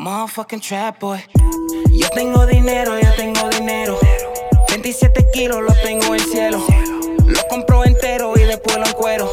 Motherfucking trap boy. Yo tengo dinero, yo tengo dinero. 27 kilos lo tengo en el cielo. Lo compro entero y después lo encuero.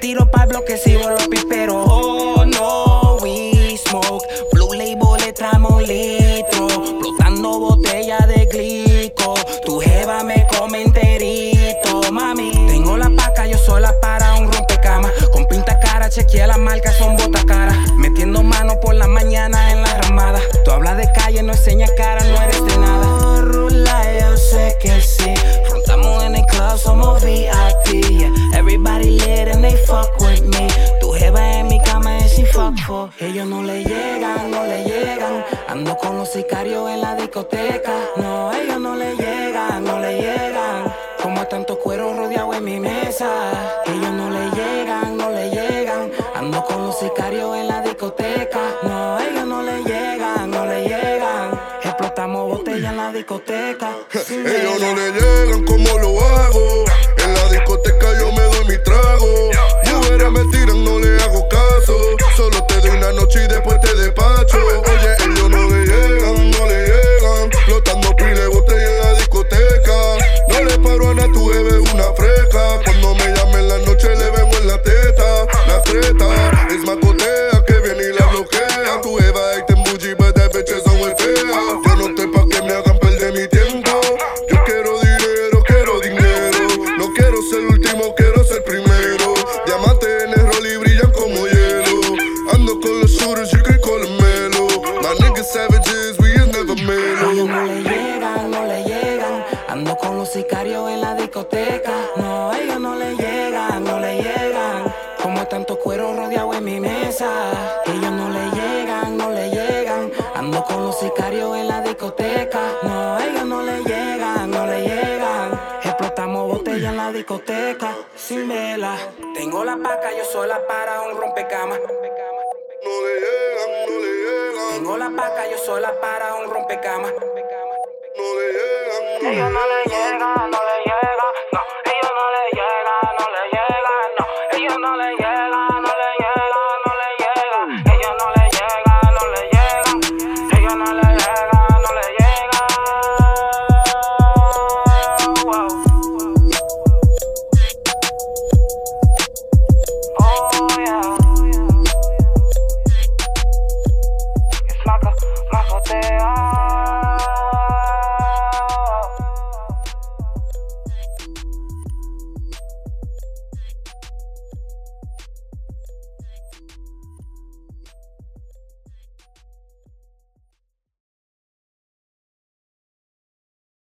Tiro pa' bloque, sigo los piperos. Oh no, we smoke. Blue label le un litro. Flotando botella de glico. Tu jeva me come enterito, mami. Tengo la paca, yo sola para un rompecama. Con pinta cara, chequea las marcas, son botas caras. Metiendo mano por la mañana en la ramada. Tú hablas de calle, no enseñas cara, no eres de nada. Rula, yo sé que sí. Frontamos en el club, somos VIP. Everybody lit and they fuck with me. Tu jeva en mi cama es sin fuck for. Ellos no le llegan, no le llegan. Ando con los sicarios en la discoteca. No, ellos no le llegan, no le llegan. Como tanto cuero rodeado en mi mesa. Ellos no le llegan, no le llegan. Ando con los sicarios en la discoteca. No, ellos no le llegan, no le llegan. Explotamos botella en la discoteca. Ellos no le llegan como lo hago. Discoteca yo me doy mi trago. Los sicarios en la discoteca. No, ellos no le llegan, no le llegan. Como tanto cuero rodeado en mi mesa. Ellos no le llegan, no le llegan. Ando con los sicarios en la discoteca. No, ellos no le llegan, no le llegan. Explotamos botella en la discoteca. Sin vela. Tengo la paca, yo sola para un rompecamas. No le llegan, no le llegan. Tengo la paca, yo sola para un rompecamas. Ellos no le llegan, no le llegan, no. Ellos no le llegan, no le llegan, no. Ellos no le llegan, no le llegan, no le llegan. Ellos no le llegan, no le llegan. Ellos no le llegan, no le llegan. Wow. Oh yeah. Macotea.